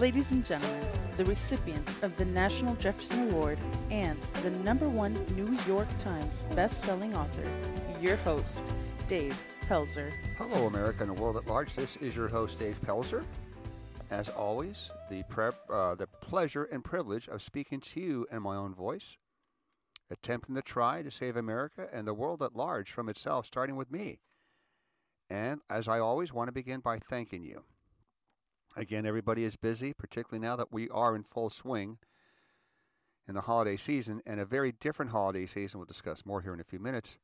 Ladies and gentlemen, the recipient of the National Jefferson Award and the number one New York Times best-selling author, your host, Dave Pelzer. Hello, America and the world at large. This is your host, Dave Pelzer. As always, the, pre- uh, the pleasure and privilege of speaking to you in my own voice, attempting to try to save America and the world at large from itself, starting with me. And as I always want to begin by thanking you. Again, everybody is busy, particularly now that we are in full swing in the holiday season and a very different holiday season. We'll discuss more here in a few minutes.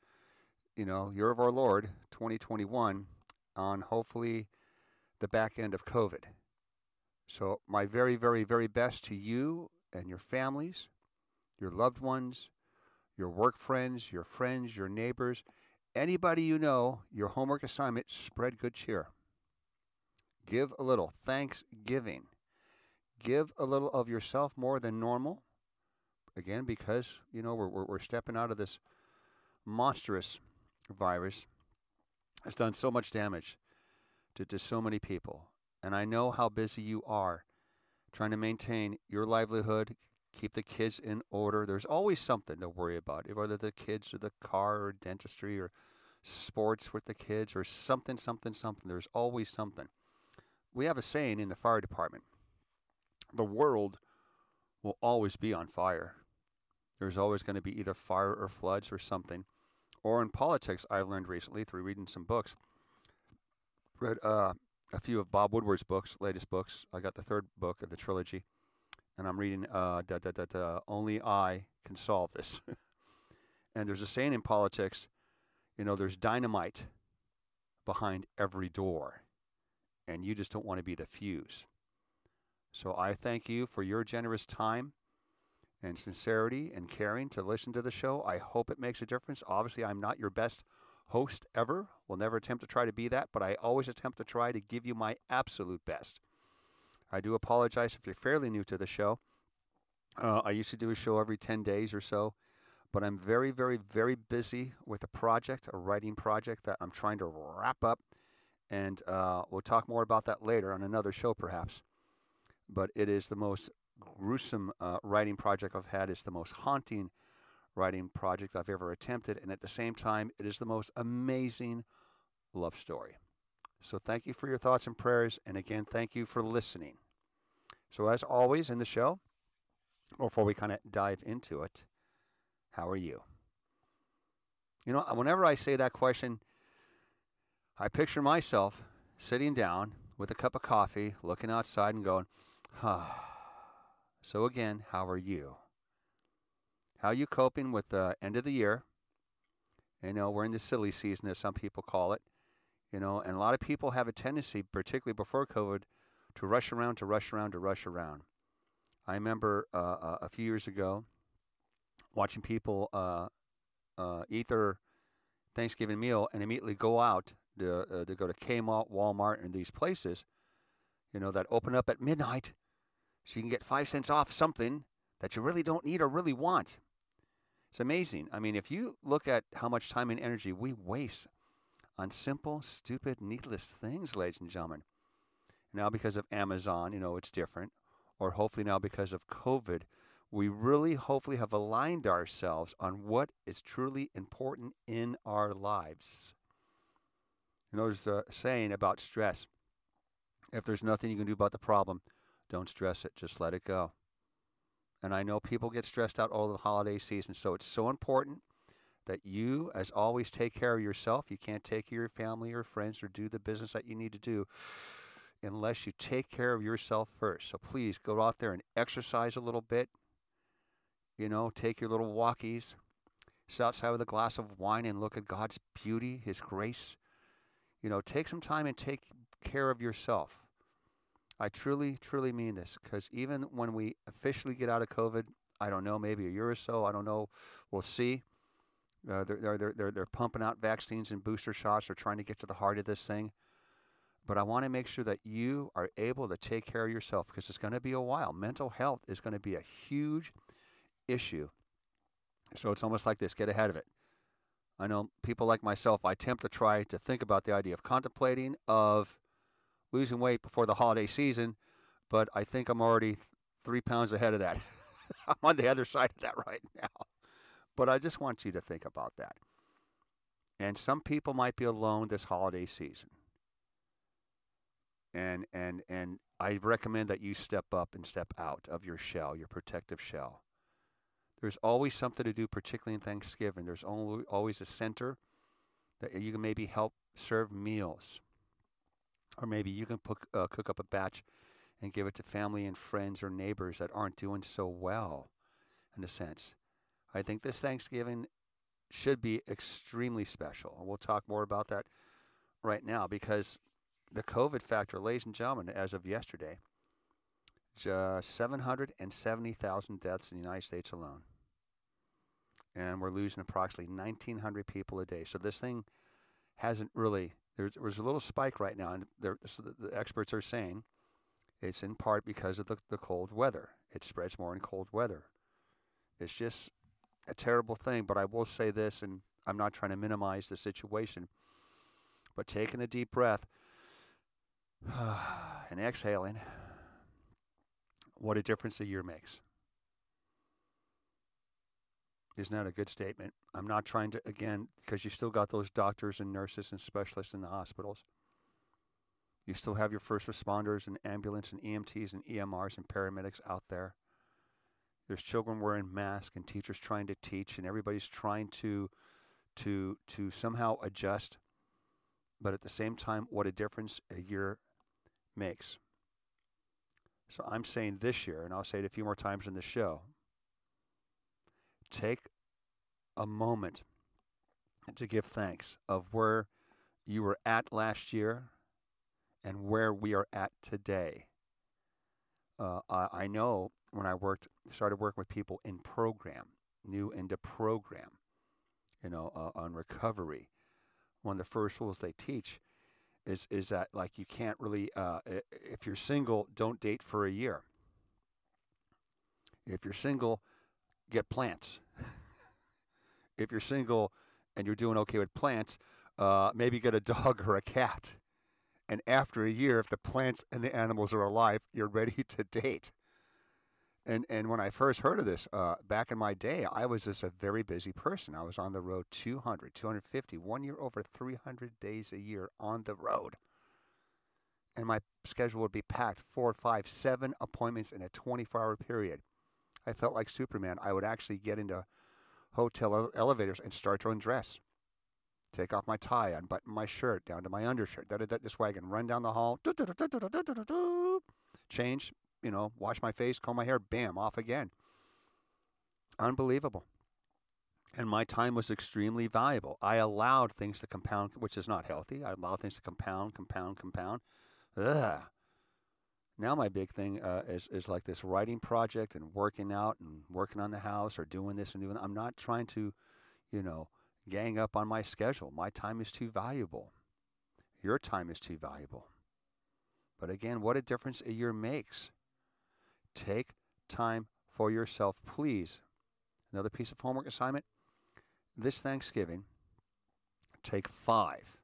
You know, year of our Lord, 2021, on hopefully the back end of COVID. So, my very, very, very best to you and your families, your loved ones, your work friends, your friends, your neighbors, anybody you know, your homework assignment spread good cheer. Give a little thanksgiving. Give a little of yourself more than normal. Again, because, you know, we're, we're, we're stepping out of this monstrous virus. It's done so much damage to, to so many people. And I know how busy you are trying to maintain your livelihood, keep the kids in order. There's always something to worry about, whether the kids or the car or dentistry or sports with the kids or something, something, something. There's always something. We have a saying in the fire department the world will always be on fire. There's always going to be either fire or floods or something. Or in politics, I've learned recently through reading some books. Read uh, a few of Bob Woodward's books, latest books. I got the third book of the trilogy, and I'm reading uh, da, da, da, Only I Can Solve This. and there's a saying in politics, you know, there's dynamite behind every door, and you just don't want to be the fuse. So I thank you for your generous time and sincerity and caring to listen to the show. I hope it makes a difference. Obviously, I'm not your best host ever. Will never attempt to try to be that, but I always attempt to try to give you my absolute best. I do apologize if you're fairly new to the show. Uh, I used to do a show every 10 days or so, but I'm very, very, very busy with a project, a writing project that I'm trying to wrap up. And uh, we'll talk more about that later on another show, perhaps but it is the most gruesome uh, writing project I've had. It's the most haunting writing project I've ever attempted, and at the same time, it is the most amazing love story. So, thank you for your thoughts and prayers, and again, thank you for listening. So, as always in the show, before we kind of dive into it, how are you? You know, whenever I say that question, I picture myself sitting down with a cup of coffee, looking outside, and going, ah. so again, how are you? How are you coping with the end of the year? You know, we're in the silly season, as some people call it. You know, and a lot of people have a tendency, particularly before COVID, to rush around, to rush around, to rush around. I remember uh, uh a few years ago watching people uh, uh, eat their Thanksgiving meal and immediately go out to, uh, to go to Kmart, Walmart, and these places, you know, that open up at midnight so you can get five cents off something that you really don't need or really want. It's amazing. I mean, if you look at how much time and energy we waste on simple, stupid, needless things, ladies and gentlemen. Now, because of Amazon, you know, it's different. Or hopefully now because of COVID, we really hopefully have aligned ourselves on what is truly important in our lives. You know, there's a saying about stress. If there's nothing you can do about the problem, don't stress it. Just let it go. And I know people get stressed out all the holiday season, so it's so important that you, as always, take care of yourself. You can't take care of your family or friends or do the business that you need to do unless you take care of yourself first. So please go out there and exercise a little bit. You know, take your little walkies. Sit outside with a glass of wine and look at God's beauty, His grace. You know, take some time and take care of yourself. I truly, truly mean this because even when we officially get out of COVID, I don't know, maybe a year or so, I don't know, we'll see. Uh, they're, they're, they're, they're pumping out vaccines and booster shots. They're trying to get to the heart of this thing. But I want to make sure that you are able to take care of yourself because it's going to be a while. Mental health is going to be a huge issue. So it's almost like this get ahead of it. I know people like myself, I attempt to try to think about the idea of contemplating, of losing weight before the holiday season, but I think I'm already three pounds ahead of that. I'm on the other side of that right now. But I just want you to think about that. And some people might be alone this holiday season. And and and I recommend that you step up and step out of your shell, your protective shell. There's always something to do, particularly in Thanksgiving. There's always a center that you can maybe help serve meals. Or maybe you can put, uh, cook up a batch and give it to family and friends or neighbors that aren't doing so well, in a sense. I think this Thanksgiving should be extremely special. We'll talk more about that right now because the COVID factor, ladies and gentlemen, as of yesterday, Uh, just 770,000 deaths in the United States alone. And we're losing approximately 1,900 people a day. So this thing hasn't really, there's, there's a little spike right now. And there, so the, the experts are saying it's in part because of the, the cold weather. It spreads more in cold weather. It's just a terrible thing. But I will say this, and I'm not trying to minimize the situation, but taking a deep breath and exhaling what a difference a year makes. Isn't that a good statement? I'm not trying to, again, because you still got those doctors and nurses and specialists in the hospitals. You still have your first responders and ambulance and EMTs and EMRs and paramedics out there. There's children wearing masks and teachers trying to teach and everybody's trying to to to somehow adjust. But at the same time, what a difference a year makes. So I'm saying this year, and I'll say it a few more times in the show take a moment to give thanks of where you were at last year and where we are at today. Uh, I, I, know when I worked, started working with people in program, new into program, you know, uh, on recovery. One of the first rules they teach is is that like you can't really uh, if you're single, don't date for a year. If you're single, get plants. if you're single and you're doing okay with plants, uh, maybe get a dog or a cat. And after a year, if the plants and the animals are alive, you're ready to date. And and when I first heard of this, uh, back in my day, I was just a very busy person. I was on the road 200, 250, one year over 300 days a year on the road. And my schedule would be packed four, five, seven appointments in a 24 hour period. I felt like Superman. I would actually get into hotel elevators and start to undress. Take off my tie, unbutton my shirt down to my undershirt. Da, da, this can run down the hall, change, you know, wash my face, comb my hair, bam, off again. Unbelievable. And my time was extremely valuable. I allowed things to compound, which is not healthy. I allowed things to compound, compound, compound. Ugh. Now my big thing uh, is is like this writing project and working out and working on the house or doing this and doing. That. I'm not trying to, you know, gang up on my schedule. My time is too valuable. Your time is too valuable. But again, what a difference a year makes. Take time for yourself, please. Another piece of homework assignment this Thanksgiving, take five,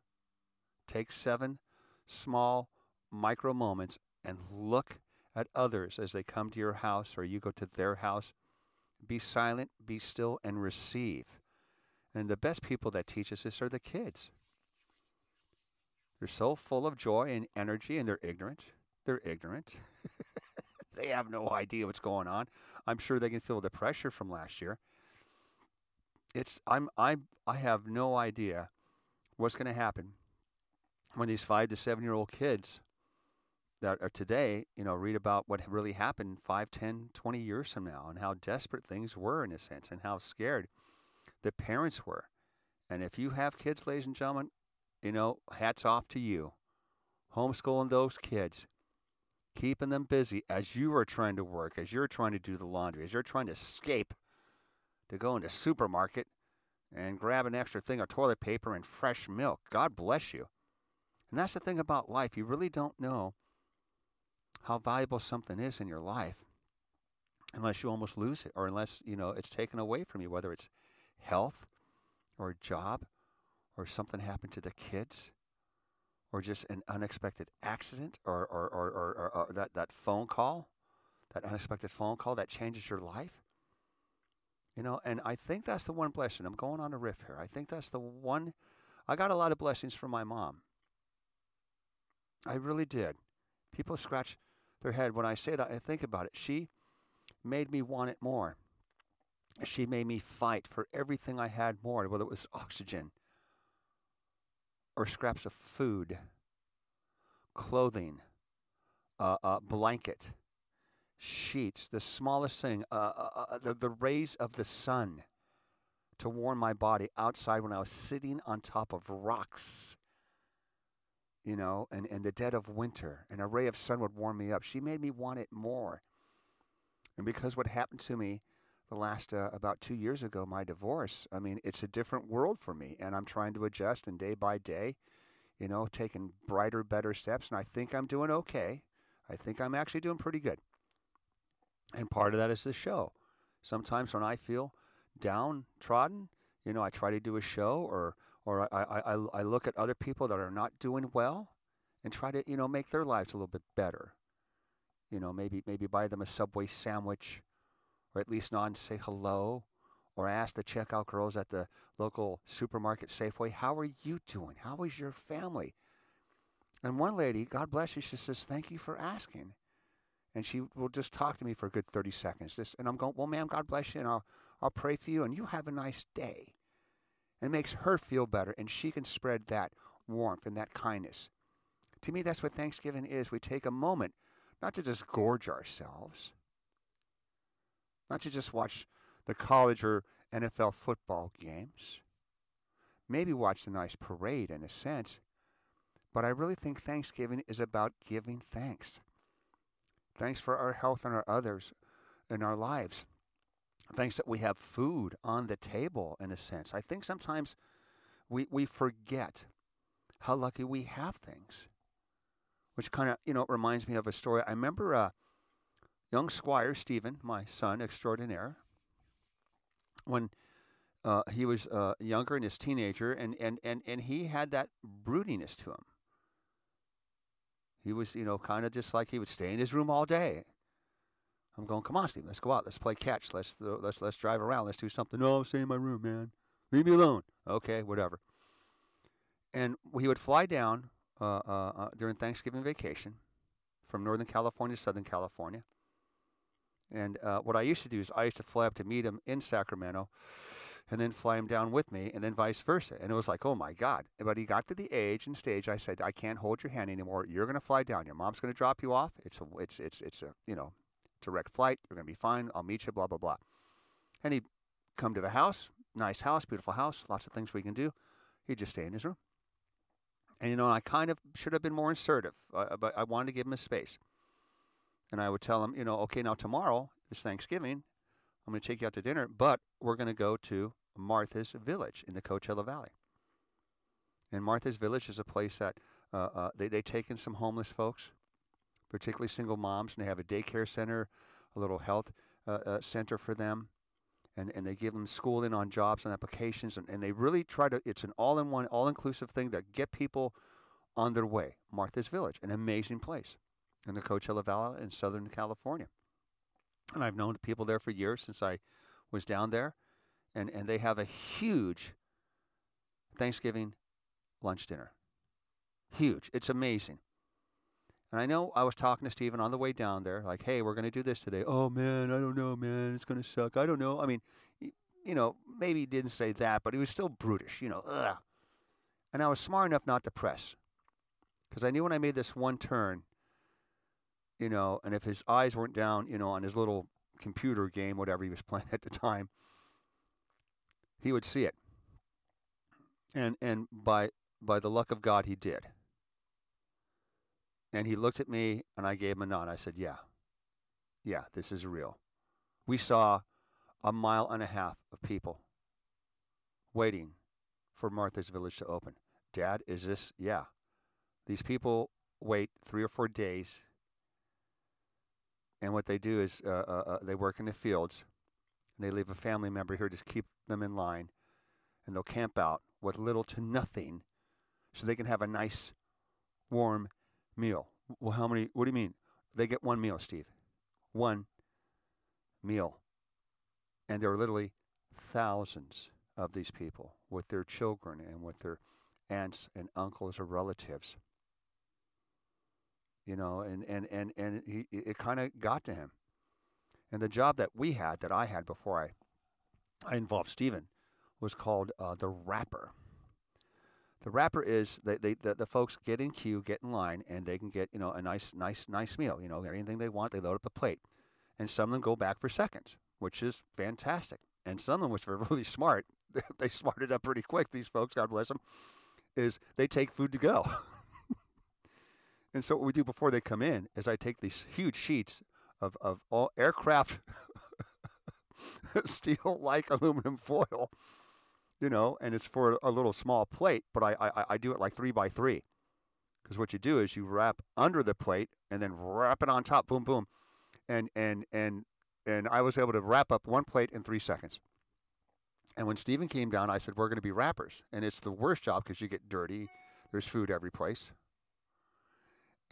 take seven small micro moments and look at others as they come to your house or you go to their house. Be silent, be still, and receive. And the best people that teach us this are the kids. They're so full of joy and energy, and they're ignorant. They're ignorant. they have no idea what's going on. I'm sure they can feel the pressure from last year. It's I'm I I have no idea what's going to happen when these five to seven year old kids that are today, you know, read about what really happened 5, 10, 20 years from now and how desperate things were in a sense and how scared the parents were. And if you have kids, ladies and gentlemen, you know, hats off to you. Homeschooling those kids, keeping them busy as you are trying to work, as you're trying to do the laundry, as you're trying to escape to go into supermarket and grab an extra thing of toilet paper and fresh milk. God bless you. And that's the thing about life. You really don't know how valuable something is in your life unless you almost lose it or unless, you know, it's taken away from you, whether it's health or a job or something happened to the kids or just an unexpected accident or, or, or, or, or that, that phone call, that unexpected phone call that changes your life. You know, and I think that's the one blessing. I'm going on a riff here. I think that's the one. I got a lot of blessings from my mom. I really did. People scratch their head when I say that. I think about it. She made me want it more. She made me fight for everything I had more, whether it was oxygen or scraps of food, clothing, uh, uh, blanket, sheets, the smallest thing, uh, uh, uh, the, the rays of the sun to warm my body outside when I was sitting on top of rocks, you know, and in the dead of winter. And a ray of sun would warm me up. She made me want it more. And because what happened to me the last uh, about two years ago, my divorce, I mean, it's a different world for me. And I'm trying to adjust and day by day, you know, taking brighter, better steps. And I think I'm doing okay. I think I'm actually doing pretty good. And part of that is the show. Sometimes when I feel downtrodden, you know, I try to do a show or or I, I, I look at other people that are not doing well and try to, you know, make their lives a little bit better. You know, maybe maybe buy them a Subway sandwich or at least not say hello or ask the checkout girls at the local supermarket Safeway, how are you doing? How is your family? And one lady, God bless you, she says, thank you for asking and she will just talk to me for a good 30 seconds. Just, and I'm going, well, ma'am, God bless you, and I'll, I'll pray for you, and you have a nice day. And it makes her feel better, and she can spread that warmth and that kindness. To me, that's what Thanksgiving is. We take a moment not to just gorge ourselves, not to just watch the college or NFL football games, maybe watch the nice parade in a sense, but I really think Thanksgiving is about giving thanks. Thanks for our health and our others in our lives. Thanks that we have food on the table, in a sense. I think sometimes we, we forget how lucky we have things, which kind of, you know, reminds me of a story. I remember uh, young Squire Stephen, my son extraordinaire, when uh, he was uh, younger and his teenager, and, and, and, and he had that broodiness to him. He was, you know, kind of just like he would stay in his room all day. I'm going, come on, Steve, let's go out, let's play catch, let's let's let's drive around, let's do something. No, stay in my room, man. Leave me alone. Okay, whatever. And he would fly down uh, uh, uh, during Thanksgiving vacation from Northern California to Southern California. And uh, what I used to do is I used to fly up to meet him in Sacramento and then fly him down with me, and then vice versa. And it was like, oh my God. But he got to the age and stage. I said, I can't hold your hand anymore. You're going to fly down. Your mom's going to drop you off. It's a, it's, it's, it's a, you know, direct flight. You're going to be fine. I'll meet you. Blah blah blah. And he'd come to the house. Nice house, beautiful house. Lots of things we can do. He'd just stay in his room. And you know, I kind of should have been more assertive, uh, but I wanted to give him a space. And I would tell them, you know, okay, now tomorrow is Thanksgiving. I'm going to take you out to dinner, but we're going to go to Martha's Village in the Coachella Valley. And Martha's Village is a place that uh, uh, they, they take in some homeless folks, particularly single moms, and they have a daycare center, a little health uh, uh center for them. And, and they give them schooling on jobs and applications. And, and they really try to, it's an all in one, all inclusive thing that get people on their way. Martha's Village, an amazing place in the Coachella Valley in Southern California. And I've known people there for years since I was down there and, and they have a huge Thanksgiving lunch dinner. Huge. It's amazing. And I know I was talking to Stephen on the way down there, like, hey, we're going to do this today. Oh, man, I don't know, man. It's going to suck. I don't know. I mean, you know, maybe he didn't say that, but he was still brutish, you know, ugh. And I was smart enough not to press because I knew when I made this one turn, you know, and if his eyes weren't down, you know, on his little computer game, whatever he was playing at the time, he would see it. And and by by the luck of God he did. And he looked at me and I gave him a nod. I said, Yeah. Yeah, this is real. We saw a mile and a half of people waiting for Martha's Village to open. Dad, is this? Yeah. These people wait three or four days, and what they do is uh, uh, uh, they work in the fields, and they leave a family member here to keep them in line, and they'll camp out with little to nothing so they can have a nice warm meal. Well, how many? What do you mean? They get one meal, Steve. One meal. And there are literally thousands of these people with their children and with their aunts and uncles or relatives. You know, and, and, and, and he, it kind of got to him. And the job that we had, that I had before I, I involved Stephen, was called uh, the wrapper. The wrapper is they, they the, the folks get in queue, get in line, and they can get you know a nice nice nice meal. You know anything they want, they load up a plate, and some of them go back for seconds, which is fantastic. And some of them, which were really smart, they smarted up pretty quick. These folks, God bless them, is they take food to go. and so what we do before they come in is I take these huge sheets of of all aircraft steel like aluminum foil you know, and it's for a little small plate, but I, I, I do it like three by three. Because what you do is you wrap under the plate and then wrap it on top, boom, boom. And, and, and, and I was able to wrap up one plate in three seconds. And when Stephen came down, I said, We're going to be wrappers. And it's the worst job because you get dirty. There's food every place.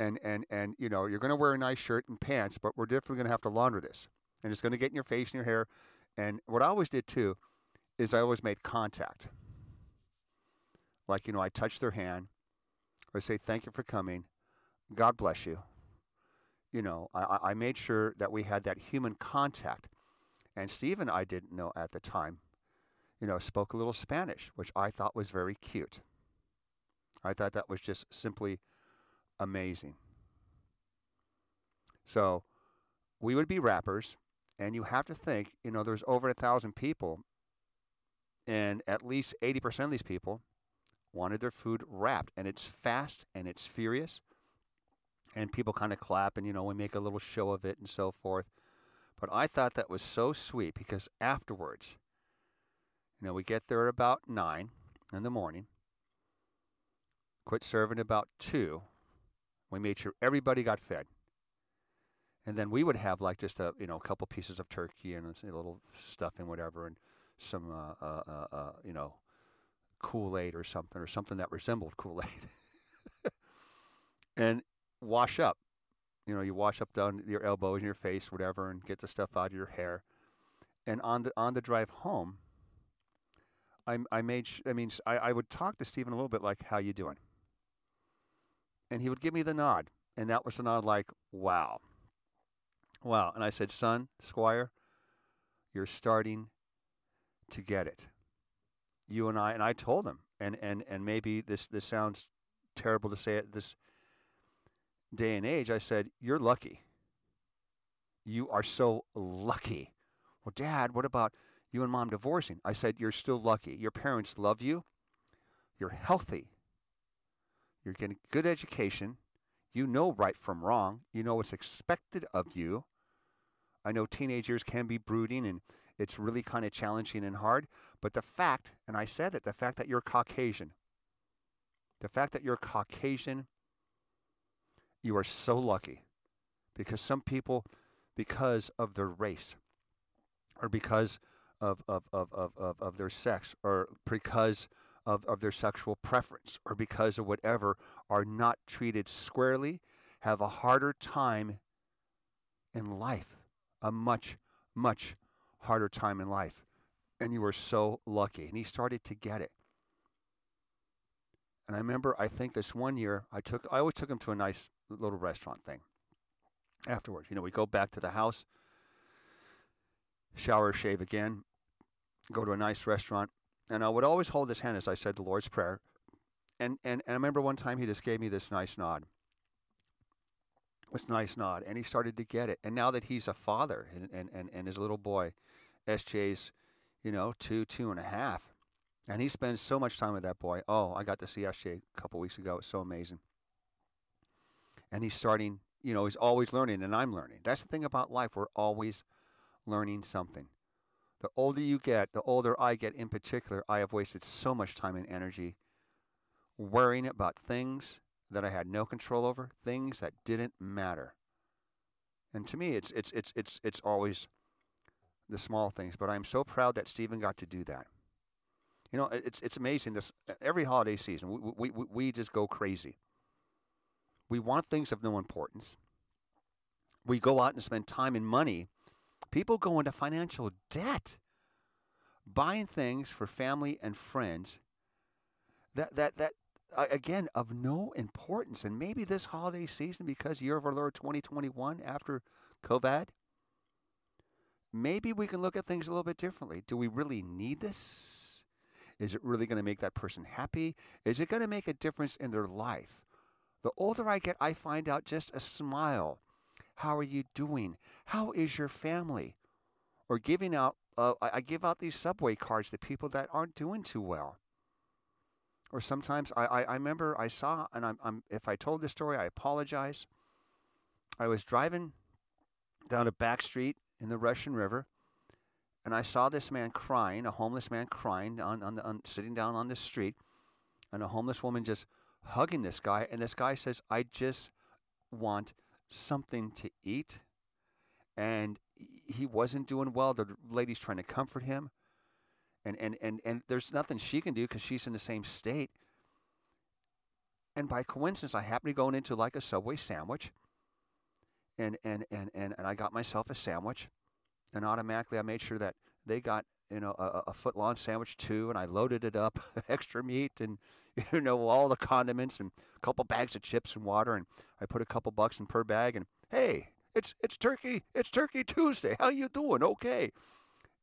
And, and, and you know, you're going to wear a nice shirt and pants, but we're definitely going to have to launder this. And it's going to get in your face and your hair. And what I always did too is I always made contact. Like, you know, I touch their hand or say, thank you for coming. God bless you. You know, I, I made sure that we had that human contact. And Stephen, I didn't know at the time, you know, spoke a little Spanish, which I thought was very cute. I thought that was just simply amazing. So we would be wrappers, and you have to think, you know, there's over a thousand people and at least 80% of these people wanted their food wrapped. And it's fast and it's furious. And people kind of clap and, you know, we make a little show of it and so forth. But I thought that was so sweet because afterwards, you know, we get there at about 9 in the morning, quit serving about 2. We made sure everybody got fed. And then we would have like just a, you know, a couple pieces of turkey and a little stuffing, whatever. And some, uh, uh, uh, uh, you know, Kool Aid or something, or something that resembled Kool Aid, and wash up. You know, you wash up down your elbows and your face, whatever, and get the stuff out of your hair. And on the on the drive home, I I made sh- I mean I, I would talk to Stephen a little bit like, "How you doing?" And he would give me the nod, and that was the nod like, "Wow, wow." And I said, "Son, Squire, you're starting to get it. You and I, and I told him, and, and, and maybe this, this sounds terrible to say it this day and age. I said, You're lucky. You are so lucky. Well, Dad, what about you and mom divorcing? I said, You're still lucky. Your parents love you. You're healthy. You're getting good education. You know right from wrong. You know what's expected of you. I know teenagers can be brooding and it's really kind of challenging and hard. But the fact, and I said that, the fact that you're Caucasian, the fact that you're Caucasian, you are so lucky because some people, because of their race or because of, of, of, of, of, of their sex or because of, of their sexual preference or because of whatever, are not treated squarely, have a harder time in life, a much, much harder time in life. And you were so lucky. And he started to get it. And I remember, I think this one year, I took, I always took him to a nice little restaurant thing. Afterwards, you know, we go back to the house, shower, shave again, go to a nice restaurant, and I would always hold his hand as I said the Lord's Prayer. And, and, and I remember one time he just gave me this nice nod. This nice nod. And he started to get it. And now that he's a father and, and, and, and his little boy SJ's, you know, two, two and a half. And he spends so much time with that boy. Oh, I got to see SJ a couple weeks ago. It's so amazing. And he's starting, you know, he's always learning, and I'm learning. That's the thing about life. We're always learning something. The older you get, the older I get in particular, I have wasted so much time and energy worrying about things that I had no control over, things that didn't matter. And to me, it's it's it's it's it's always the small things. But I'm so proud that Stephen got to do that. You know, it's it's amazing. This every holiday season, we we we, we just go crazy. We want things of no importance. We go out and spend time and money. People go into financial debt buying things for family and friends that that that again of no importance. And maybe this holiday season because year of our lord 2021 after covid maybe we can look at things a little bit differently. Do we really need this? Is it really going to make that person happy? Is it going to make a difference in their life? The older i get i find out just a smile how are you doing how is your family or giving out uh, I, give out these subway cards to people that aren't doing too well or sometimes I, I, I remember I saw, and I'm, I'm, if I told this story, I apologize. I was driving down a back street in the Russian River, and I saw this man crying, a homeless man crying, on, on, the, on sitting down on the street, and a homeless woman just hugging this guy. And this guy says, I just want something to eat. And he wasn't doing well. The lady's trying to comfort him and and and and there's nothing she can do because she's in the same state. And by coincidence, I happened to go into like a Subway sandwich, and and and and and I got myself a sandwich, and automatically I made sure that they got you know a, a foot long sandwich too, and I loaded it up, extra meat and you know all the condiments and a couple bags of chips and water, and I put a couple bucks in per bag, and hey, it's it's turkey, it's Turkey Tuesday. How you doing? Okay,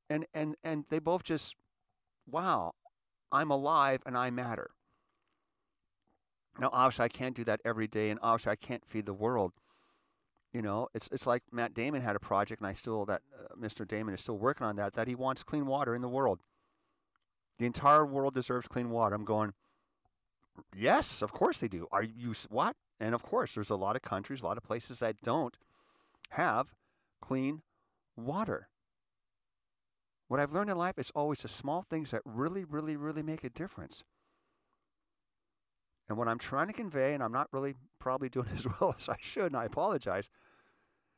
and and and they both just wow, I'm alive and I matter. Now, obviously, I can't do that every day, and obviously, I can't feed the world. You know, it's it's like Matt Damon had a project, and I still that uh, Mr. Damon is still working on that. That he wants clean water in the world. The entire world deserves clean water. I'm going. Yes, of course they do. Are you what? And of course, there's a lot of countries, a lot of places that don't have clean water. What I've learned in life is always the small things that really, really, really make a difference. And what I'm trying to convey, and I'm not really probably doing as well as I should, and I apologize,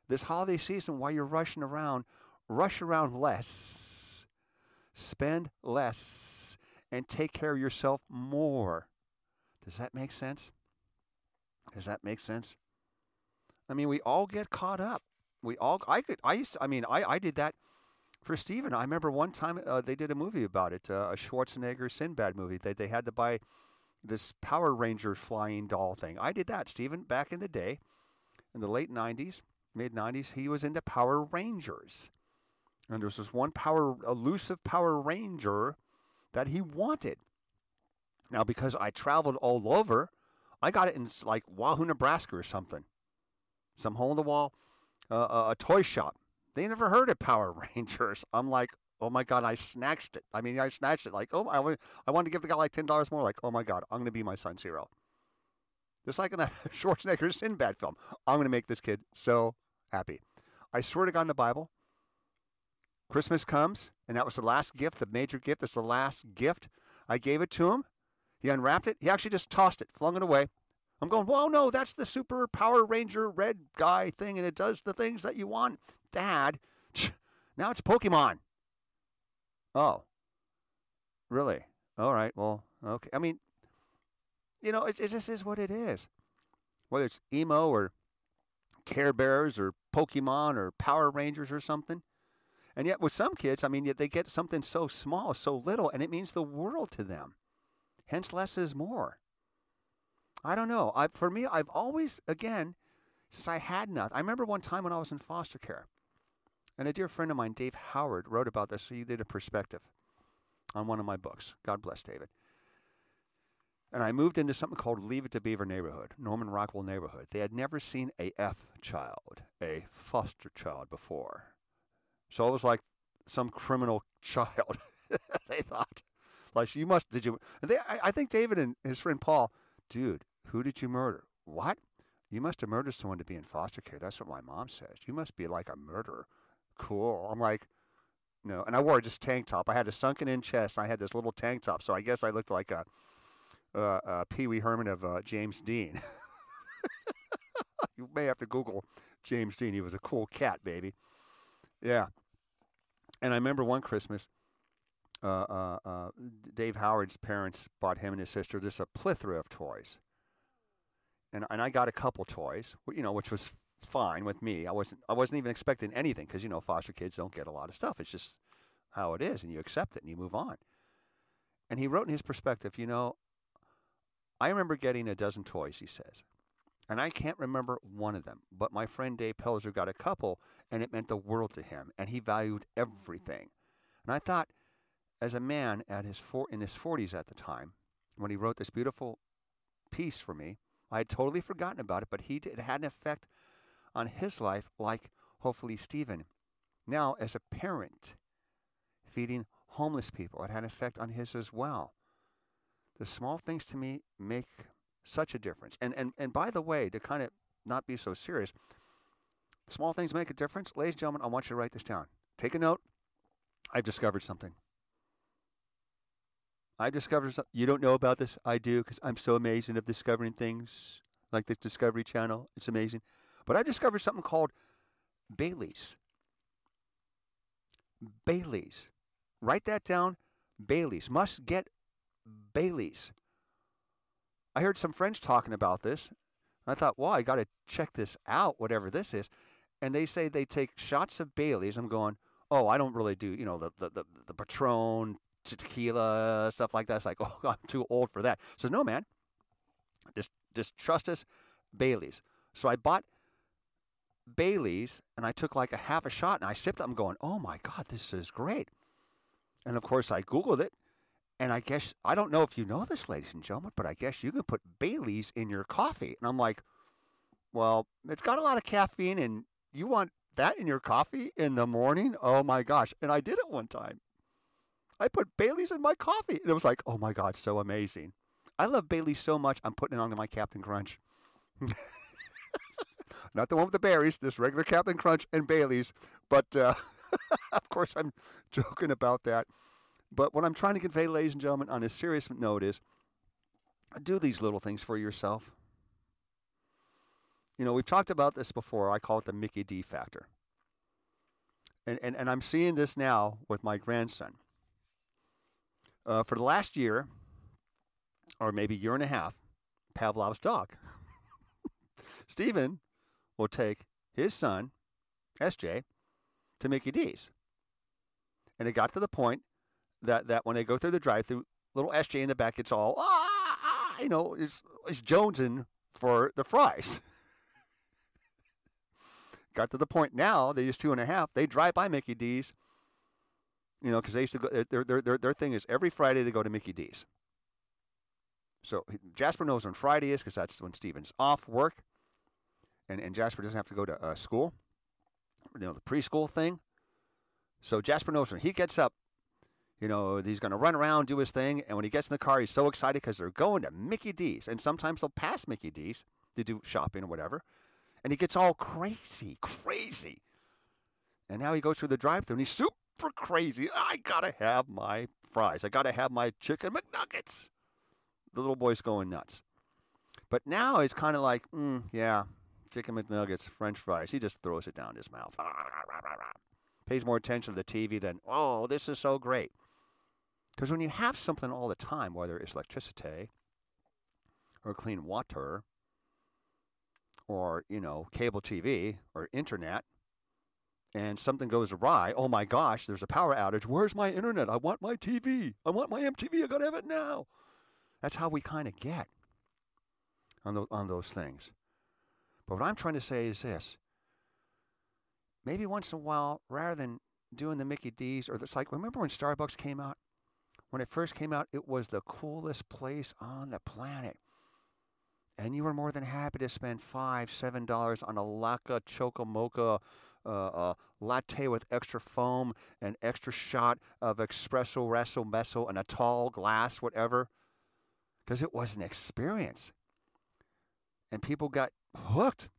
this holiday season, while you're rushing around, rush around less, spend less, and take care of yourself more. Does that make sense? Does that make sense? I mean, we all get caught up. We all, I could, I used to, I mean, I, I did that for Stephen, I remember one time uh, they did a movie about it, uh, a Schwarzenegger Sinbad movie. They, they had to buy this Power Ranger flying doll thing. I did that, Stephen, back in the day, in the late 90s, mid 90s. He was into Power Rangers. And there was this one power, elusive Power Ranger that he wanted. Now, because I traveled all over, I got it in like Wahoo, Nebraska or something. Some hole in the wall, uh, a toy shop. They never heard of Power Rangers. I'm like, oh my god, I snatched it. I mean, I snatched it. Like, oh, I, I wanted to give the guy like ten dollars more. Like, oh my god, I'm gonna be my son's hero. Just like in that Schwarzenegger Sinbad film, I'm gonna make this kid so happy. I swear to God in the Bible, Christmas comes, and that was the last gift, the major gift. That's the last gift. I gave it to him. He unwrapped it. He actually just tossed it, flung it away. I'm going, whoa, no, that's the Super Power Ranger red guy thing, and it does the things that you want. Dad, now it's Pokemon. Oh, really? All right. Well, okay. I mean, you know, it, it just is what it is. Whether it's emo or Care Bears or Pokemon or Power Rangers or something. And yet, with some kids, I mean, yet they get something so small, so little, and it means the world to them. Hence, less is more. I don't know. I, for me, I've always, again, since I had nothing. I remember one time when I was in foster care, and a dear friend of mine, Dave Howard, wrote about this. So he did a perspective on one of my books. God bless David. And I moved into something called Leave It to Beaver neighborhood, Norman Rockwell neighborhood. They had never seen a F child, a foster child before. So it was like some criminal child. they thought, like, you must, did you? They, I, I think David and his friend Paul, dude, who did you murder? What? You must have murdered someone to be in foster care. That's what my mom says. You must be like a murderer cool. I'm like, no. And I wore just tank top. I had a sunken in chest. I had this little tank top. So I guess I looked like a, uh, a Pee Wee Herman of uh, James Dean. you may have to Google James Dean. He was a cool cat, baby. Yeah. And I remember one Christmas, uh, uh, uh, Dave Howard's parents bought him and his sister just a plethora of toys. and and I got a couple toys, you know, which was fine with me. I wasn't I wasn't even expecting anything because you know foster kids don't get a lot of stuff. It's just how it is, and you accept it and you move on. And he wrote in his perspective, you know, I remember getting a dozen toys. He says, and I can't remember one of them, but my friend Dave Pelzer got a couple, and it meant the world to him, and he valued everything. And I thought, as a man at his four, in his 40s at the time, when he wrote this beautiful piece for me, I had totally forgotten about it, but he did, it had an effect on his life, like hopefully Stephen. Now, as a parent, feeding homeless people, it had an effect on his as well. The small things to me make such a difference. And and and by the way, to kind of not be so serious, small things make a difference. Ladies and gentlemen, I want you to write this down. Take a note. I've discovered something. I discovered something. You don't know about this. I do because I'm so amazing of discovering things like this Discovery Channel. It's amazing. But I discovered something called Bailey's. Bailey's. Write that down. Bailey's. Must get Bailey's. I heard some friends talking about this. I thought, well, I got to check this out, whatever this is. And they say they take shots of Bailey's. I'm going, oh, I don't really do, you know, the the the, the Patron, tequila, stuff like that. It's like, oh, I'm too old for that. So no, man, just just trust us, Bailey's. So I bought Bailey's and I took like a half a shot and I sipped it. I'm going, oh my god, this is great. And of course, I googled it and I guess, I don't know if you know this, ladies and gentlemen, but I guess you can put Bailey's in your coffee. And I'm like, well, it's got a lot of caffeine and you want that in your coffee in the morning? Oh my gosh. And I did it one time. I put Bailey's in my coffee. And it was like, oh my God, so amazing. I love Bailey's so much, I'm putting it onto my Captain Crunch. Not the one with the berries, this regular Captain Crunch and Bailey's. But uh, of course, I'm joking about that. But what I'm trying to convey, ladies and gentlemen, on a serious note is do these little things for yourself. You know, we've talked about this before. I call it the Mickey D factor. And, and, and I'm seeing this now with my grandson. Uh, for the last year, or maybe year and a half, Pavlov's dog, Stephen, will take his son, SJ, to Mickey D's. And it got to the point that that when they go through the drive-through, little SJ in the back, it's all ah, ah you know, it's it's jonesing for the fries. Got to the point now they use two and a half. They drive by Mickey D's, you know, because they used to go. Their, their their their thing is every Friday they go to Mickey D's. So Jasper knows when Friday is because that's when Stephen's off work, and and Jasper doesn't have to go to uh, school, you know, the preschool thing. So Jasper knows when he gets up you know, he's going to run around, do his thing. And when he gets in the car, he's so excited because they're going to Mickey D's. And sometimes they'll pass Mickey D's to do shopping or whatever. And he gets all crazy, crazy. And now he goes through the drive through and he's super crazy. I got to have my fries. I got to have my chicken McNuggets. The little boy's going nuts. But now he's kind of like, mm, yeah, chicken McNuggets, French fries. He just throws it down his mouth. Pays more attention to the TV than, oh, this is so great. Because when you have something all the time, whether it's electricity or clean water or, you know, cable TV or internet, and something goes awry, oh my gosh, there's a power outage. Where's my internet? I want my TV. I want my MTV. I got to have it now. That's how we kind of get on, the, on those things. But what I'm trying to say is this maybe once in a while, rather than doing the Mickey D's, or it's like, remember when Starbucks came out? When it first came out, it was the coolest place on the planet. And you were more than happy to spend five, seven dollars on a Laka Choco Mocha uh, latte with extra foam and extra shot of espresso, resso, meso, and a tall glass, whatever, because it was an experience. And people got hooked.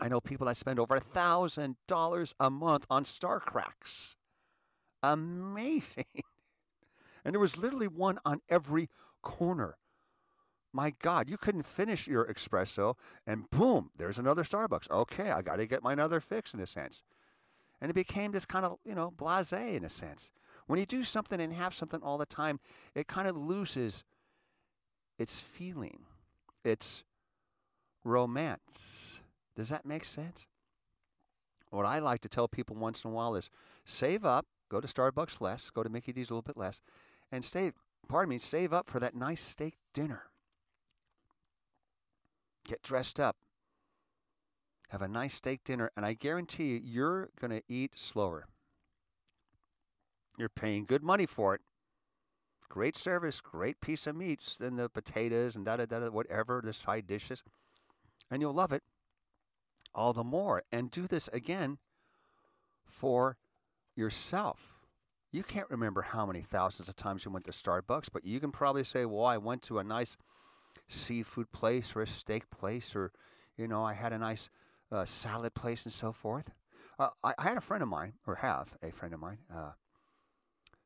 I know people that spend over a thousand dollars a month on Star Cracks. Amazing. And there was literally one on every corner. My God, you couldn't finish your espresso, and boom, there's another Starbucks. Okay, I got to get my another fix in a sense. And it became this kind of, you know, blase in a sense. When you do something and have something all the time, it kind of loses its feeling, its romance. Does that make sense? What I like to tell people once in a while is save up, go to Starbucks less, go to Mickey D's a little bit less, and save, pardon me, save up for that nice steak dinner. Get dressed up. Have a nice steak dinner, and I guarantee you, you're going to eat slower. You're paying good money for it. Great service, great piece of meats, and the potatoes and da da da, whatever the side dishes, and you'll love it all the more. And do this again for yourself. You can't remember how many thousands of times you went to Starbucks, but you can probably say, well, I went to a nice seafood place or a steak place, or, you know, I had a nice uh, salad place and so forth. Uh, I, I, had a friend of mine, or have a friend of mine, uh,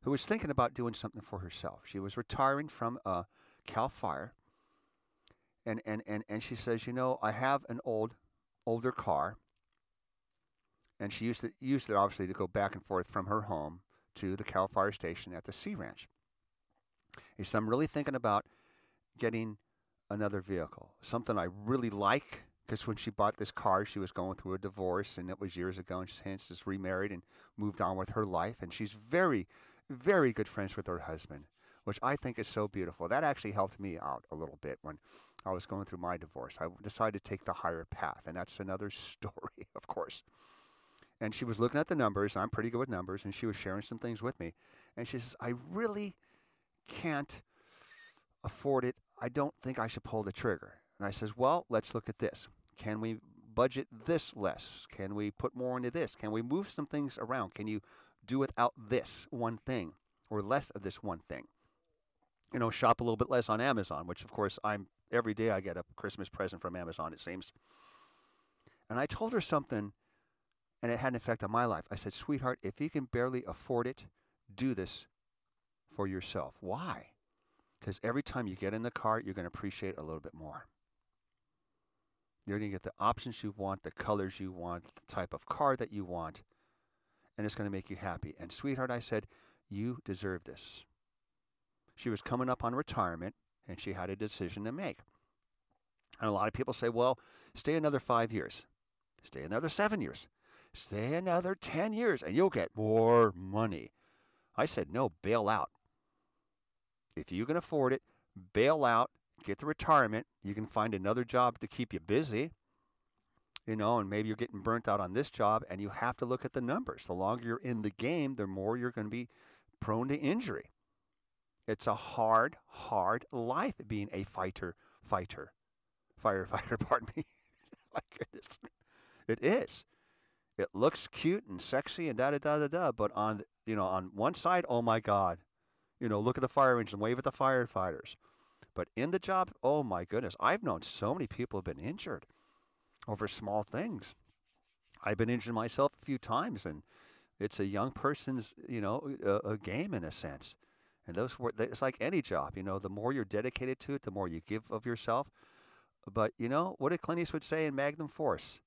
who was thinking about doing something for herself. She was retiring from uh, Cal Fire, and, and, and, and she says, you know, I have an old older car, and she used it used it obviously to go back and forth from her home to the Cal Fire Station at the Sea Ranch. He said, "I'm really thinking about getting another vehicle, something I really like." Because when she bought this car, she was going through a divorce, and it was years ago, and she's hence just remarried and moved on with her life. And she's very, very good friends with her husband, which I think is so beautiful. That actually helped me out a little bit when I was going through my divorce. I decided to take the higher path, and that's another story, of course. And she was looking at the numbers. I'm pretty good with numbers, and she was sharing some things with me. And she says, I really can't afford it. I don't think I should pull the trigger. And I says, Well, let's look at this. Can we budget this less? Can we put more into this? Can we move some things around? Can you do without this one thing or less of this one thing? You know, shop a little bit less on Amazon, which of course I'm every day I get a Christmas present from Amazon, it seems. And I told her something, and it had an effect on my life. I said, Sweetheart, if you can barely afford it, do this for yourself. Why? Because every time you get in the car, you're going to appreciate a little bit more. You're going to get the options you want, the colors you want, the type of car that you want, and it's going to make you happy. And, sweetheart, I said, you deserve this. She was coming up on retirement and she had a decision to make. And a lot of people say, well, stay another five years, stay another seven years, stay another 10 years, and you'll get more money. I said, no, bail out. If you can afford it, bail out, get the retirement. You can find another job to keep you busy, you know, and maybe you're getting burnt out on this job, and you have to look at the numbers. The longer you're in the game, the more you're going to be prone to injury. It's a hard, hard life being a fighter, fighter, firefighter. Pardon me. My goodness, it is. It looks cute and sexy and da da da da da. But on you know on one side, oh my God, you know look at the fire engine, wave at the firefighters. But in the job, oh my goodness, I've known so many people have been injured over small things. I've been injured myself a few times, and it's a young person's you know a, a game in a sense. And those were, it's like any job, you know, the more you're dedicated to it, the more you give of yourself. But, you know, what did Clint Eastwood say in Magnum Force?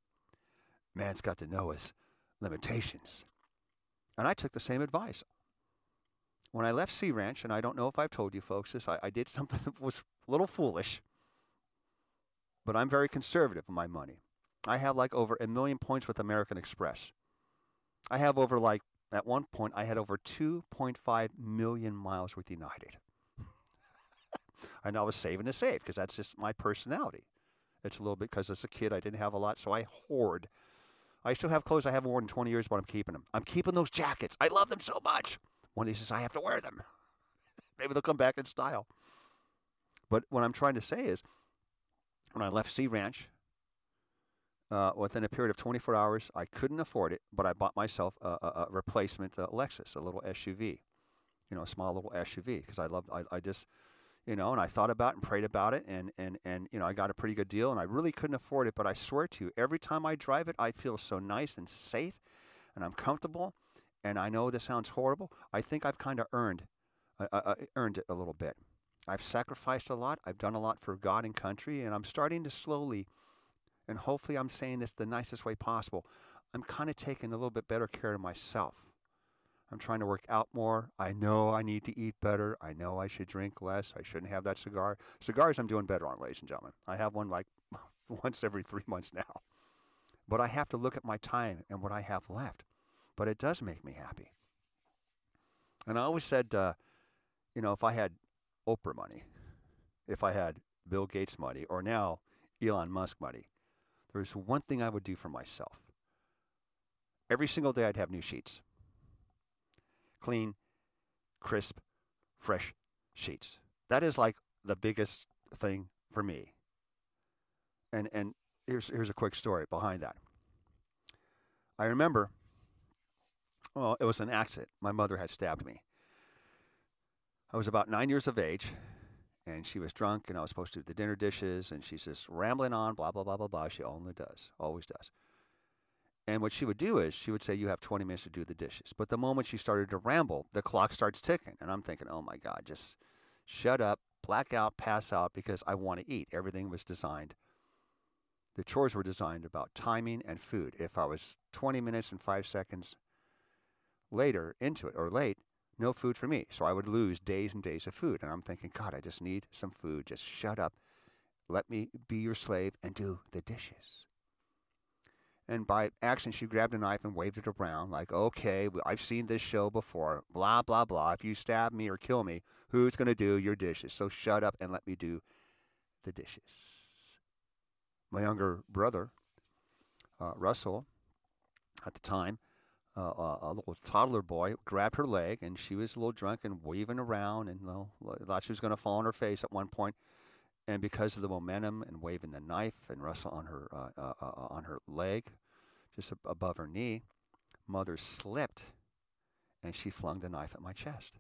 Man's got to know his limitations. And I took the same advice. When I left Sea Ranch, and I don't know if I've told you folks this, I, I did something that was a little foolish, but I'm very conservative with my money. I have like over a million points with American Express. I have over like at one point, I had over 2.5 million miles with United. Know I was saving to save because that's just my personality. It's a little bit because as a kid, I didn't have a lot, so I hoard. I still have clothes I haven't worn in 20 years, but I'm keeping them. I'm keeping those jackets. I love them so much. One of these says I have to wear them. Maybe they'll come back in style. But what I'm trying to say is, when I left Sea Ranch uh, within a period of 24 hours. I couldn't afford it, but I bought myself a, a, a replacement uh, Lexus, a little SUV, you know, a small little SUV, because I loved, I, I just, you know, and I thought about it and prayed about it, and, and, and, you know, I got a pretty good deal, and I really couldn't afford it, but I swear to you, every time I drive it, I feel so nice and safe, and I'm comfortable, and I know this sounds horrible. I think I've kind of earned, uh, uh, uh, earned it a little bit. I've sacrificed a lot. I've done a lot for God and country, and I'm starting to slowly and hopefully I'm saying this the nicest way possible. I'm kind of taking a little bit better care of myself. I'm trying to work out more. I know I need to eat better. I know I should drink less. I shouldn't have that cigar. Cigars, I'm doing better on, ladies and gentlemen. I have one like once every three months now. But I have to look at my time and what I have left. But it does make me happy. And I always said, uh, you know, if I had Oprah money, if I had Bill Gates money, or now Elon Musk money, there's one thing I would do for myself. Every single day I'd have new sheets clean, crisp, fresh sheets. That is like the biggest thing for me. And and here's here's a quick story behind that. I remember well, it was an accident. My mother had stabbed me. I was about nine years of age, and she was drunk, and I was supposed to do the dinner dishes, and she's just rambling on, blah, blah, blah, blah, blah. She only does, always does. And what she would do is she would say, You have 20 minutes to do the dishes. But the moment she started to ramble, the clock starts ticking. And I'm thinking, Oh my God, just shut up, black out, pass out because I want to eat. Everything was designed. The chores were designed about timing and food. If I was 20 minutes and five seconds later into it or late, no food for me. So I would lose days and days of food. And I'm thinking, God, I just need some food. Just shut up. Let me be your slave and do the dishes. And by accident, she grabbed a knife and waved it around, like, okay, I've seen this show before. Blah, blah, blah. If you stab me or kill me, who's going to do your dishes? So shut up and let me do the dishes. My younger brother, uh, Russell, at the time, uh a little toddler boy, grabbed her leg, and she was a little drunk and waving around, and you know, thought she was going to fall on her face at one point. point and because of the momentum and waving the knife and Russell on her uh, uh, uh, uh on her leg, just above her knee, mother slipped, and she flung the knife at my chest.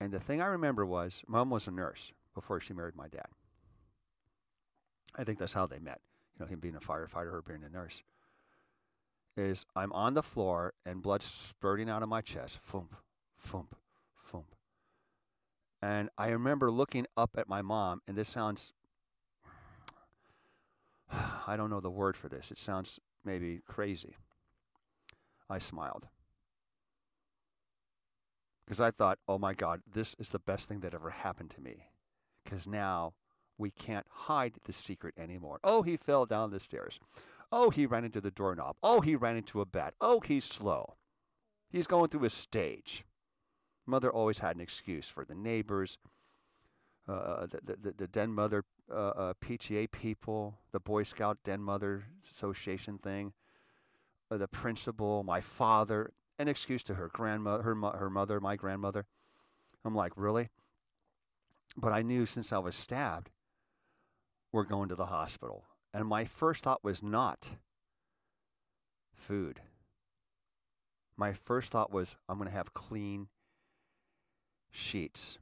And the thing I remember was, mom was a nurse before she married my dad. I think that's how they met. You know, him being a firefighter, her being a nurse. Is I'm on the floor and blood spurting out of my chest, thump, thump, thump. And I remember looking up at my mom, and this sounds, I don't know the word for this. It sounds maybe crazy. I smiled. Because I thought, oh my God, this is the best thing that ever happened to me. Because now we can't hide the secret anymore. Oh, he fell down the stairs. Oh, he ran into the doorknob. Oh, he ran into a bat. Oh, he's slow. He's going through a stage. Mother always had an excuse for the neighbors, uh, uh the, the, the Den Mother uh, uh, PTA people, the Boy Scout Den Mother Association thing, uh, the principal, my father, an excuse to her grandmother, her, her mother, my grandmother. I'm like, really? But I knew since I was stabbed, we're going to the hospital. And my first thought was not food. My first thought was, I'm going to have clean sheets.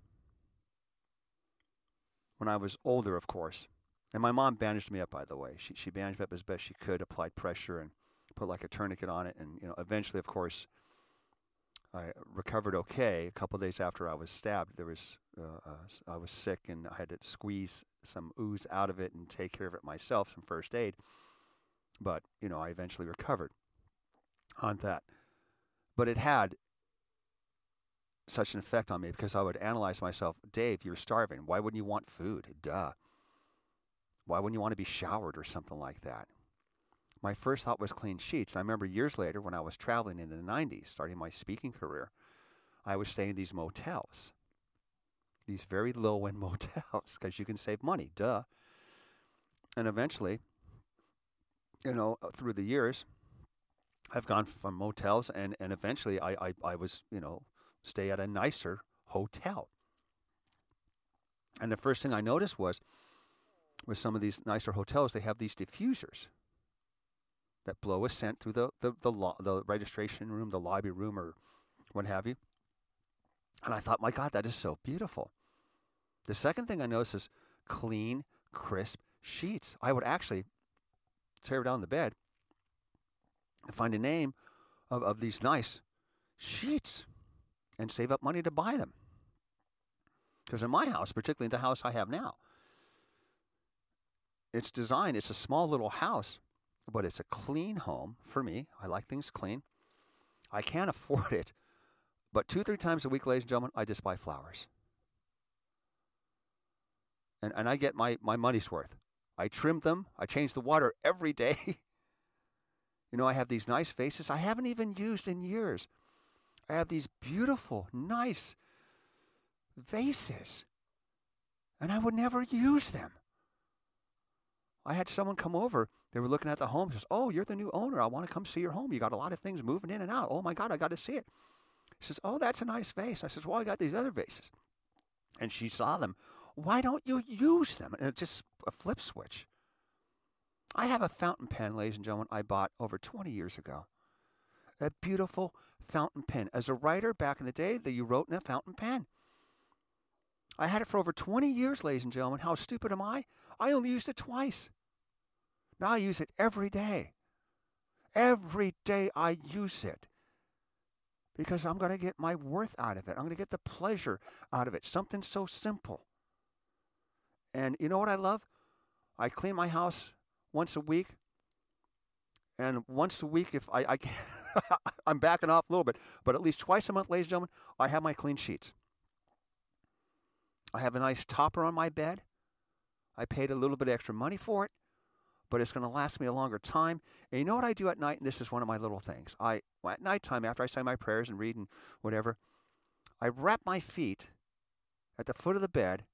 When I was older, of course. And my mom bandaged me up, by the way. She, she bandaged me up as best she could, applied pressure, and put like a tourniquet on it. And, you know, eventually, of course, I recovered okay. A couple days after I was stabbed, there was uh, uh, I was sick and I had to squeeze some ooze out of it and take care of it myself, some first aid. But you know, I eventually recovered on that. But it had such an effect on me because I would analyze myself. Dave, you're starving. Why wouldn't you want food? Duh. Why wouldn't you want to be showered or something like that? My first thought was clean sheets. I remember years later when I was traveling in the 90s, starting my speaking career, I was staying in these motels, these very low end motels, because you can save money. Duh. And eventually, you know, uh, through the years, I've gone from motels and, and eventually I, I, I was, you know, stay at a nicer hotel. And the first thing I noticed was with some of these nicer hotels, they have these diffusers that blow a scent through the the the, lo- the registration room, the lobby room, or what have you. And I thought, my God, that is so beautiful. The second thing I noticed is clean, crisp sheets. I would actually tear down the bed and find a name of, of these nice sheets and save up money to buy them. Because in my house, particularly in the house I have now, it's designed, it's a small little house, but it's a clean home for me. I like things clean. I can't afford it, but two, three times a week, ladies and gentlemen, I just buy flowers. And, and I get my, my money's worth. I trim them, I change the water every day. you know, I have these nice vases I haven't even used in years. I have these beautiful, nice vases, and I would never use them. I had someone come over. They were looking at the home. Says, "Oh, you're the new owner. I want to come see your home. You got a lot of things moving in and out. Oh my God, I got to see it." She says, "Oh, that's a nice vase." I says, "Well, I got these other vases," and she saw them. Why don't you use them? And it's just a flip switch. I have a fountain pen, ladies and gentlemen, I bought over 20 years ago. A beautiful fountain pen. As a writer back in the day, that you wrote in a fountain pen. I had it for over 20 years, ladies and gentlemen. How stupid am I? I only used it twice. Now I use it every day. Every day I use it because I'm going to get my worth out of it. I'm going to get the pleasure out of it. Something so simple. And you know what I love? I clean my house once a week. And once a week, if I, I I'm backing off a little bit, but at least twice a month, ladies and gentlemen, I have my clean sheets. I have a nice topper on my bed. I paid a little bit extra money for it, but it's going to last me a longer time. And you know what I do at night? And this is one of my little things. I at nighttime after I say my prayers and read and whatever, I wrap my feet at the foot of the bed.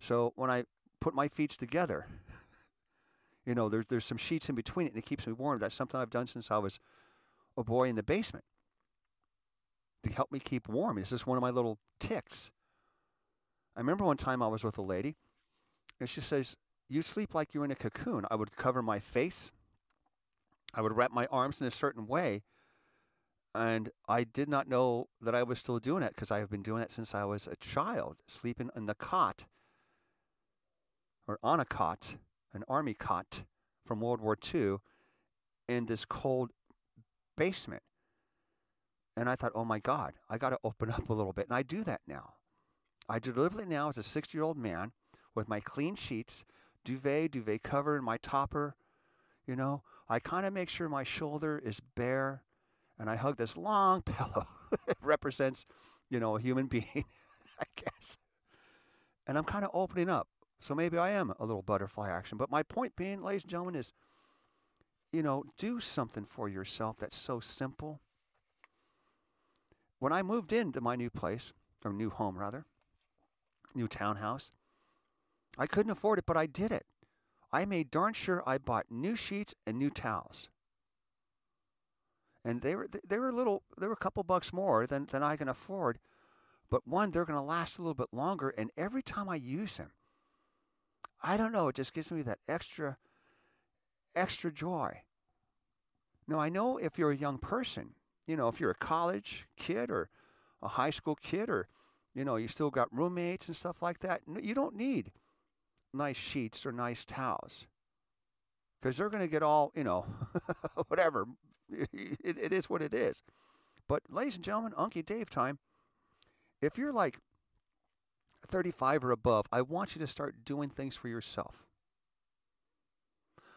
So when I put my feet together, you know, there's there's some sheets in between it and it keeps me warm. That's something I've done since I was a boy in the basement to help me keep warm. It's just one of my little tics. I remember one time I was with a lady, and she says, You sleep like you're in a cocoon. I would cover my face, I would wrap my arms in a certain way. And I did not know that I was still doing it because I have been doing it since I was a child, sleeping in the cot or on a cot, an army cot from World War II in this cold basement. And I thought, oh my God, I got to open up a little bit. And I do that now. I deliberately now, as a 60 year old man, with my clean sheets, duvet, duvet cover, and my topper, you know, I kind of make sure my shoulder is bare and I hug this long pillow. it represents, you know, a human being, I guess. And I'm kind of opening up. So maybe I am a little butterfly action. But my point being, ladies and gentlemen, is, you know, do something for yourself that's so simple. When I moved into my new place, or new home rather, new townhouse. I couldn't afford it, but I did it. I made darn sure I bought new sheets and new towels. And they were they were a little they were a couple bucks more than, than I can afford. But one, they're gonna last a little bit longer, and every time I use them, I don't know, it just gives me that extra extra joy. Now I know if you're a young person, you know, if you're a college kid or a high school kid or you know, you still got roommates and stuff like that. You don't need nice sheets or nice towels because they're going to get all, you know, whatever. It, it is what it is. But, ladies and gentlemen, Unky Dave time. If you're like 35 or above, I want you to start doing things for yourself.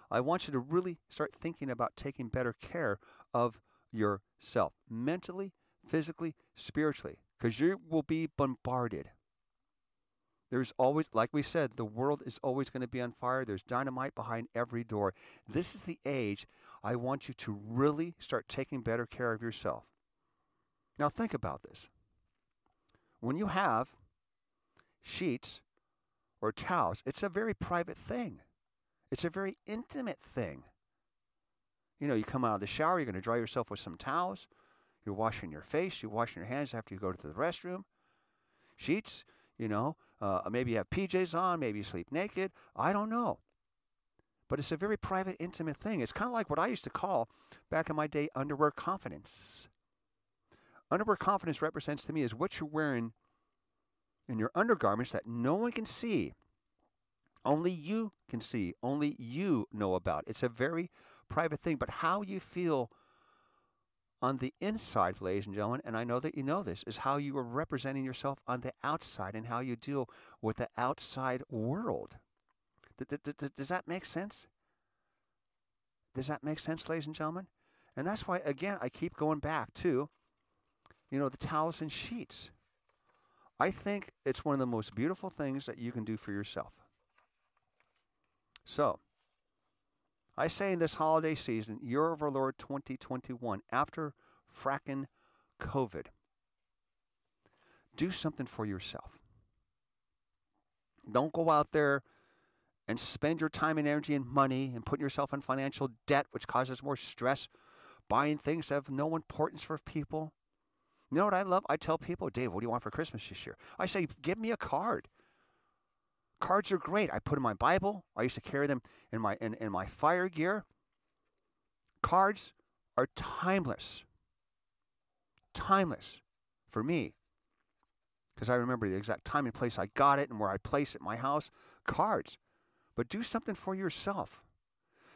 I want you to really start thinking about taking better care of yourself mentally, physically, spiritually because you will be bombarded. There's always, like we said, the world is always going to be on fire. There's dynamite behind every door. This is the age I want you to really start taking better care of yourself. Now, think about this. When you have sheets or towels, it's a very private thing, it's a very intimate thing. You know, you come out of the shower, you're going to dry yourself with some towels. You're washing your face. You're washing your hands after you go to the restroom. Sheets, you know, uh, maybe you have PJs on. Maybe you sleep naked. I don't know. But it's a very private, intimate thing. It's kind of like what I used to call back in my day underwear confidence. Underwear confidence represents to me is what you're wearing in your undergarments that no one can see. Only you can see. Only you know about. It's a very private thing. But how you feel on the inside, ladies and gentlemen, and I know that you know this, is how you are representing yourself on the outside and how you deal with the outside world. Does that make sense? Does that make sense, ladies and gentlemen? And that's why, again, I keep going back to, you know, the towels and sheets. I think it's one of the most beautiful things that you can do for yourself. So, I say in this holiday season, year of our Lord 2021, after fracking COVID, do something for yourself. Don't go out there and spend your time and energy and money and put yourself in financial debt, which causes more stress, buying things that have no importance for people. You know what I love? I tell people, Dave, what do you want for Christmas this year? I say, give me a card. Cards are great. I put in my Bible. I used to carry them in my in, in my fire gear. Cards are timeless. Timeless for me. Because I remember the exact time and place I got it and where I place it in my house. Cards. But do something for yourself.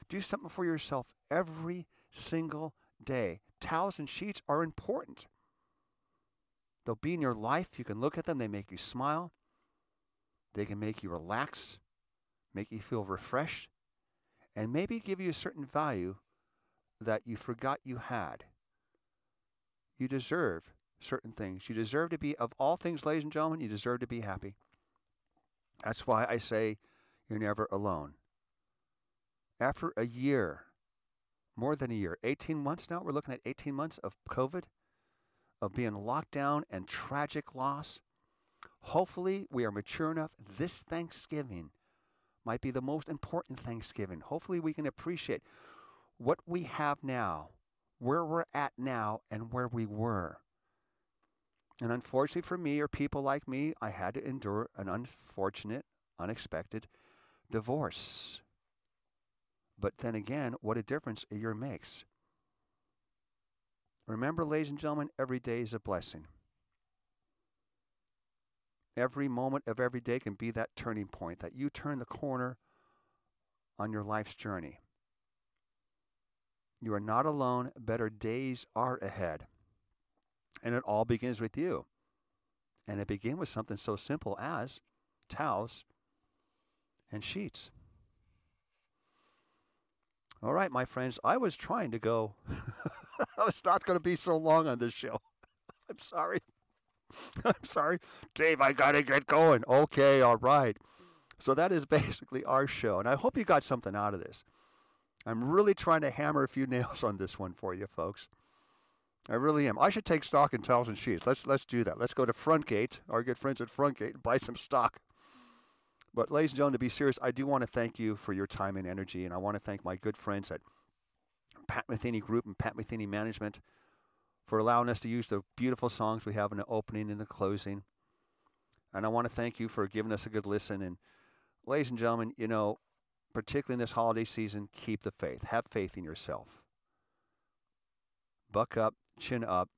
Do something for yourself every single day. Towels and sheets are important. They'll be in your life. You can look at them, they make you smile. They can make you relax, make you feel refreshed, and maybe give you a certain value that you forgot you had. You deserve certain things. You deserve to be, of all things, ladies and gentlemen, you deserve to be happy. That's why I say you're never alone. After a year, more than a year, 18 months now, we're looking at 18 months of COVID, of being locked down and tragic loss. Hopefully, we are mature enough. This Thanksgiving might be the most important Thanksgiving. Hopefully, we can appreciate what we have now, where we're at now, and where we were. And unfortunately for me or people like me, I had to endure an unfortunate, unexpected divorce. But then again, what a difference a year makes. Remember, ladies and gentlemen, every day is a blessing. Every moment of every day can be that turning point, that you turn the corner on your life's journey. You are not alone. Better days are ahead. And it all begins with you. And it begins with something so simple as towels and sheets. All right, my friends, I was trying to go. I was not going to be so long on this show. I'm sorry. I'm sorry. Dave, I got to get going. Okay, all right. So that is basically our show. And I hope you got something out of this. I'm really trying to hammer a few nails on this one for you, folks. I really am. I should take stock in towels and sheets. Let's let's do that. Let's go to Frontgate, our good friends at Frontgate, and buy some stock. But, ladies and gentlemen, to be serious, I do want to thank you for your time and energy, and I want to thank my good friends at Pat Metheny Group and Pat Metheny Management for allowing us to use the beautiful songs we have in the opening and the closing. And I want to thank you for giving us a good listen. And, ladies and gentlemen, you know, particularly in this holiday season, keep the faith. Have faith in yourself. Buck up, chin up,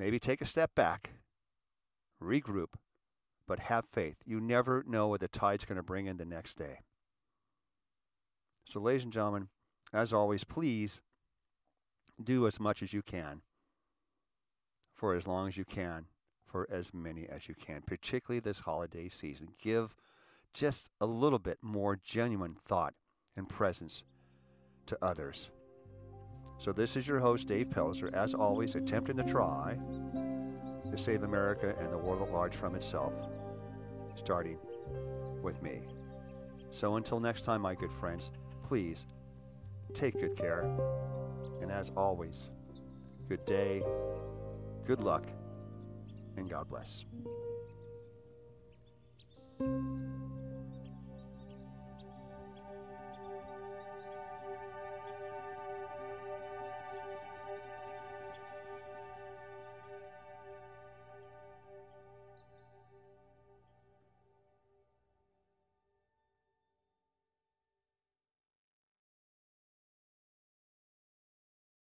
maybe take a step back, regroup, but have faith. You never know what the tide's going to bring in the next day. So, ladies and gentlemen, as always, please do as much as you can for as long as you can, for as many as you can, particularly this holiday season. Give just a little bit more genuine thought and presence to others. So, this is your host, Dave Pelzer, as always, attempting to try to save America and the world at large from itself starting with me. So until next time, my good friends, please take good care. And as always, good day, good luck, and God bless.